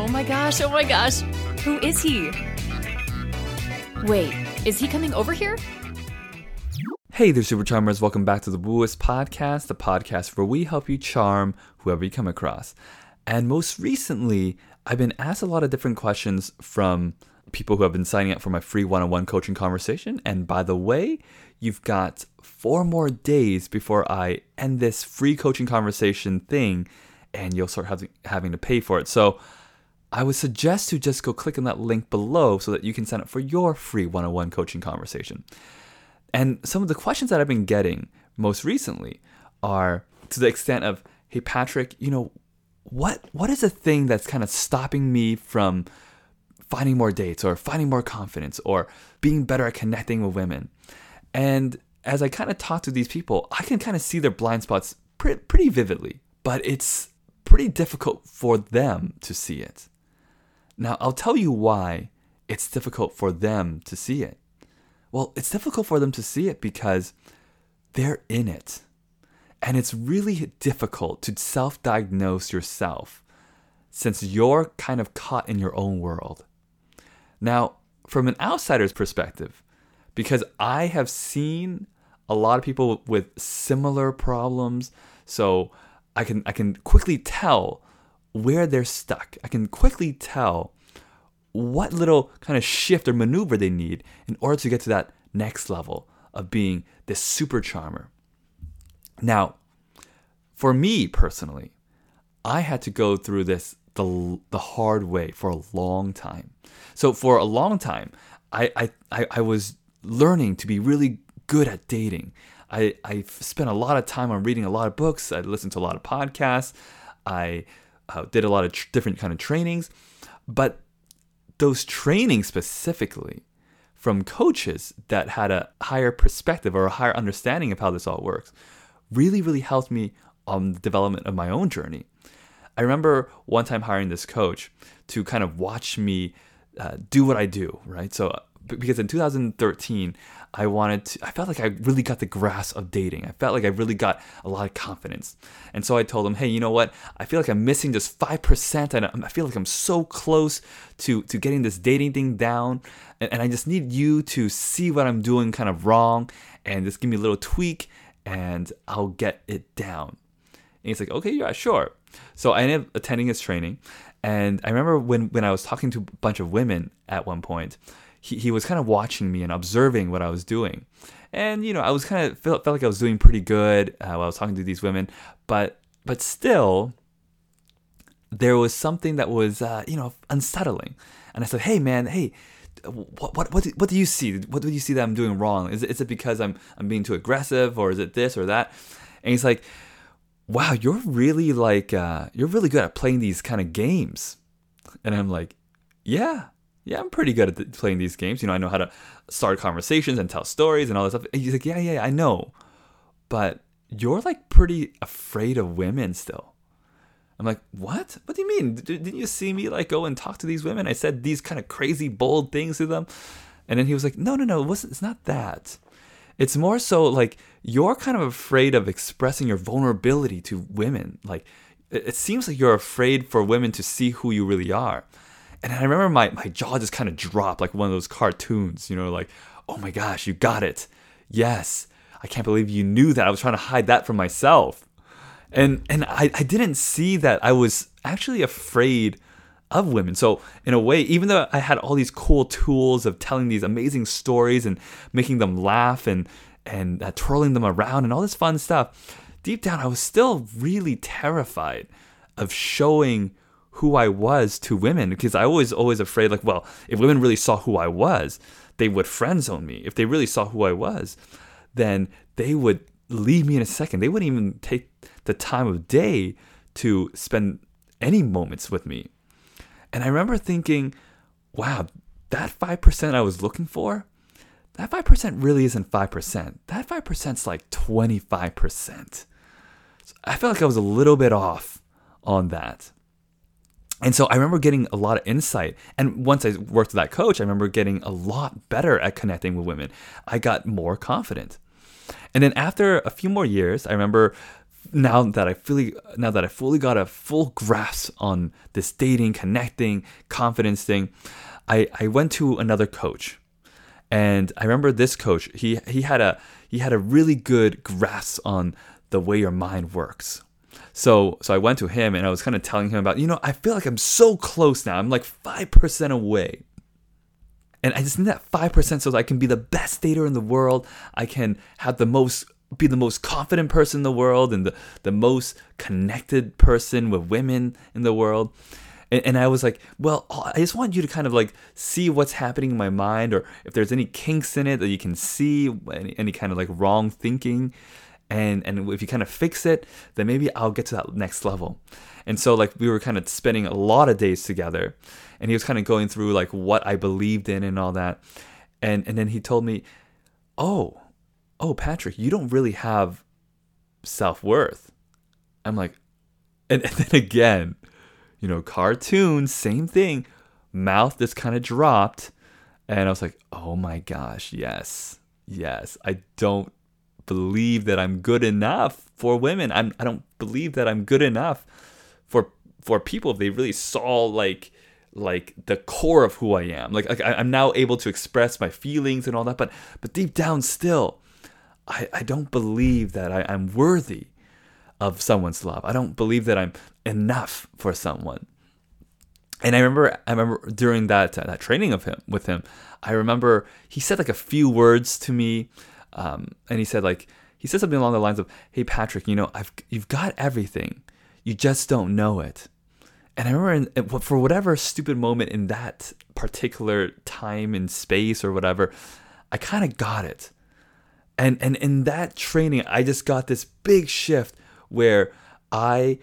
Oh my gosh, oh my gosh. Who is he? Wait, is he coming over here? Hey there, Super Charmers. Welcome back to the Wooist Podcast, the podcast where we help you charm whoever you come across. And most recently, I've been asked a lot of different questions from people who have been signing up for my free one on one coaching conversation. And by the way, you've got four more days before I end this free coaching conversation thing, and you'll start having, having to pay for it. So I would suggest to just go click on that link below so that you can sign up for your free one on one coaching conversation. And some of the questions that I've been getting most recently are to the extent of, hey Patrick, you know, what what is the thing that's kind of stopping me from finding more dates or finding more confidence or being better at connecting with women? And as I kind of talk to these people, I can kind of see their blind spots pre- pretty vividly, but it's pretty difficult for them to see it. Now, I'll tell you why it's difficult for them to see it. Well, it's difficult for them to see it because they're in it. And it's really difficult to self diagnose yourself since you're kind of caught in your own world. Now, from an outsider's perspective, because I have seen a lot of people with similar problems, so I can I can quickly tell where they're stuck. I can quickly tell what little kind of shift or maneuver they need in order to get to that next level of being this super charmer. Now, for me personally, I had to go through this the, the hard way for a long time. So for a long time, I, I, I was learning to be really good at dating. I, I spent a lot of time on reading a lot of books. I listened to a lot of podcasts. I uh, did a lot of tr- different kind of trainings. But those trainings specifically from coaches that had a higher perspective or a higher understanding of how this all works really, really helped me on the development of my own journey. I remember one time hiring this coach to kind of watch me uh, do what I do, right? So, because in 2013, I wanted to, I felt like I really got the grasp of dating. I felt like I really got a lot of confidence. And so I told him, hey, you know what? I feel like I'm missing just 5%. And I feel like I'm so close to, to getting this dating thing down. And, and I just need you to see what I'm doing kind of wrong and just give me a little tweak and I'll get it down. And he's like, okay, yeah, sure. So I ended up attending his training. And I remember when, when I was talking to a bunch of women at one point, he, he was kind of watching me and observing what I was doing. And, you know, I was kind of felt, felt like I was doing pretty good uh, while I was talking to these women. But, but still, there was something that was, uh, you know, unsettling. And I said, hey, man, hey, what what what do, what do you see? What do you see that I'm doing wrong? Is it, is it because I'm I'm being too aggressive, or is it this or that? And he's like, "Wow, you're really like uh, you're really good at playing these kind of games." And I'm like, "Yeah, yeah, I'm pretty good at th- playing these games. You know, I know how to start conversations and tell stories and all this stuff." And he's like, "Yeah, yeah, I know, but you're like pretty afraid of women still." I'm like, what? What do you mean? Didn't you see me like go and talk to these women? I said these kind of crazy, bold things to them. And then he was like, no, no, no, it it's not that. It's more so like you're kind of afraid of expressing your vulnerability to women. Like it seems like you're afraid for women to see who you really are. And I remember my, my jaw just kind of dropped like one of those cartoons, you know, like, oh my gosh, you got it. Yes. I can't believe you knew that. I was trying to hide that from myself and and I, I didn't see that I was actually afraid of women. So in a way, even though I had all these cool tools of telling these amazing stories and making them laugh and and uh, twirling them around and all this fun stuff, deep down I was still really terrified of showing who I was to women because I was always afraid like, well, if women really saw who I was, they would friend zone me. If they really saw who I was, then they would leave me in a second. They wouldn't even take the time of day to spend any moments with me. And I remember thinking, wow, that 5% I was looking for, that 5% really isn't 5%. That 5% is like 25%. So I felt like I was a little bit off on that. And so I remember getting a lot of insight. And once I worked with that coach, I remember getting a lot better at connecting with women. I got more confident. And then after a few more years, I remember now that I fully now that I fully got a full grasp on this dating, connecting, confidence thing, I, I went to another coach. And I remember this coach, he he had a he had a really good grasp on the way your mind works. So so I went to him and I was kind of telling him about, you know, I feel like I'm so close now. I'm like 5% away. And I just need that 5% so I can be the best dater in the world. I can have the most be the most confident person in the world and the, the most connected person with women in the world. And, and I was like, well, I just want you to kind of like see what's happening in my mind or if there's any kinks in it that you can see, any, any kind of like wrong thinking. And, and if you kind of fix it, then maybe I'll get to that next level. And so like we were kind of spending a lot of days together and he was kind of going through like what I believed in and all that. And and then he told me, "Oh, oh Patrick, you don't really have self-worth." I'm like and, and then again, you know, cartoon, same thing. Mouth just kind of dropped. And I was like, oh my gosh, yes, yes. I don't believe that I'm good enough for women. I'm, I don't believe that I'm good enough for for people if they really saw like like the core of who I am. Like, like I, am now able to express my feelings and all that, but but deep down still, I, I don't believe that I, I'm worthy of someone's love. I don't believe that I'm enough for someone. And I remember, I remember during that uh, that training of him with him, I remember he said like a few words to me, um, and he said like he said something along the lines of, "Hey Patrick, you know I've you've got everything, you just don't know it." And I remember in, for whatever stupid moment in that particular time and space or whatever, I kind of got it. And and in that training, I just got this big shift where I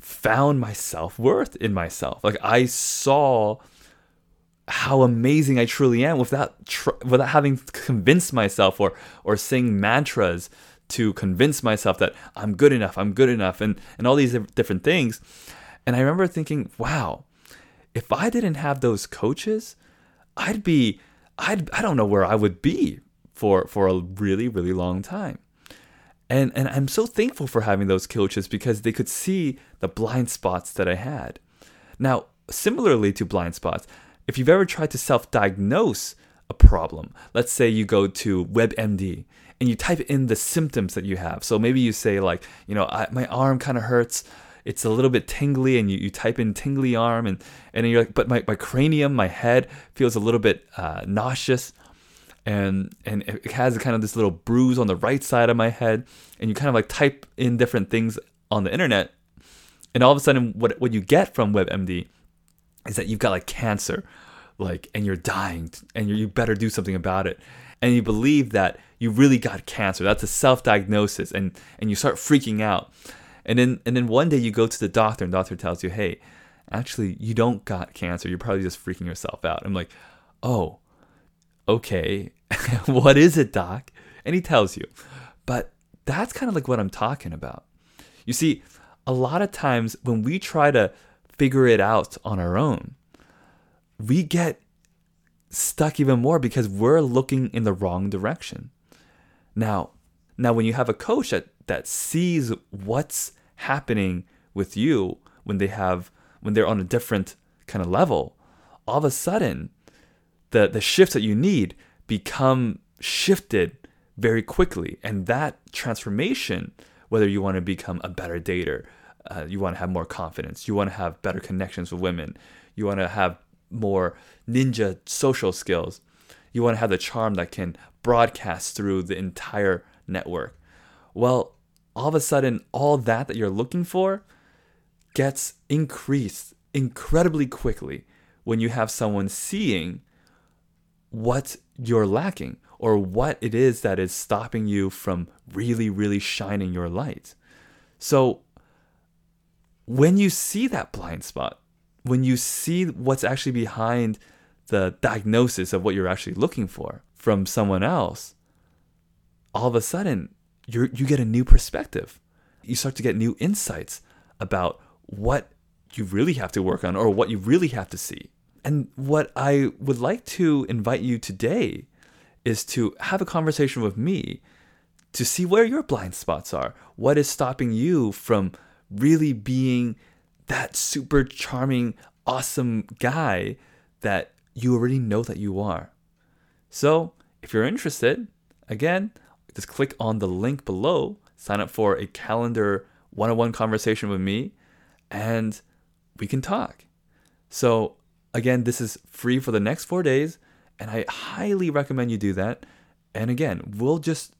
found my self worth in myself. Like I saw how amazing I truly am without tr- without having convinced myself or or saying mantras to convince myself that I'm good enough, I'm good enough, and and all these different things. And I remember thinking, wow, if I didn't have those coaches, I'd be I'd I don't know where I would be for for a really really long time. And and I'm so thankful for having those coaches because they could see the blind spots that I had. Now, similarly to blind spots, if you've ever tried to self-diagnose a problem, let's say you go to WebMD and you type in the symptoms that you have. So maybe you say like, you know, I, my arm kind of hurts it's a little bit tingly and you, you type in tingly arm and, and you're like, but my, my cranium, my head feels a little bit uh, nauseous and and it has kind of this little bruise on the right side of my head and you kind of like type in different things on the internet and all of a sudden what what you get from WebMD is that you've got like cancer like and you're dying and you better do something about it and you believe that you really got cancer that's a self-diagnosis and and you start freaking out and then and then one day you go to the doctor and the doctor tells you hey actually you don't got cancer you're probably just freaking yourself out i'm like oh okay, what is it, doc? And he tells you. But that's kind of like what I'm talking about. You see, a lot of times when we try to figure it out on our own, we get stuck even more because we're looking in the wrong direction. Now, now when you have a coach that, that sees what's happening with you when they have when they're on a different kind of level, all of a sudden the the shifts that you need become shifted very quickly and that transformation whether you want to become a better dater uh, you want to have more confidence. You want to have better connections with women. You want to have more ninja social skills. You want to have the charm that can broadcast through the entire network. Well all of a sudden all that that you're looking for gets increased incredibly quickly when you have someone seeing what you're lacking or what it is that is stopping you from really, really shining your light. So, when you see that blind spot, when you see what's actually behind the diagnosis of what you're actually looking for from someone else, all of a sudden you you get a new perspective. You start to get new insights about what you really have to work on or what you really have to see. And what I would like to invite you today is to have a conversation with me to see where your blind spots are. What is stopping you from really being that super charming, awesome guy that you already know that you are. So, if you're interested, again, just click on the link below, sign up for a calendar one on one conversation with me, and we can talk. So, again, this is free for the next four days, and I highly recommend you do that. And again, we'll just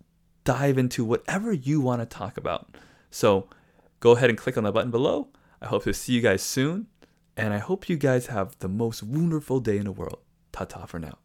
dive into whatever you want to talk about. So, go ahead and click on the button below. I hope to see you guys soon, and I hope you guys have the most wonderful day in the world. Ta ta for now.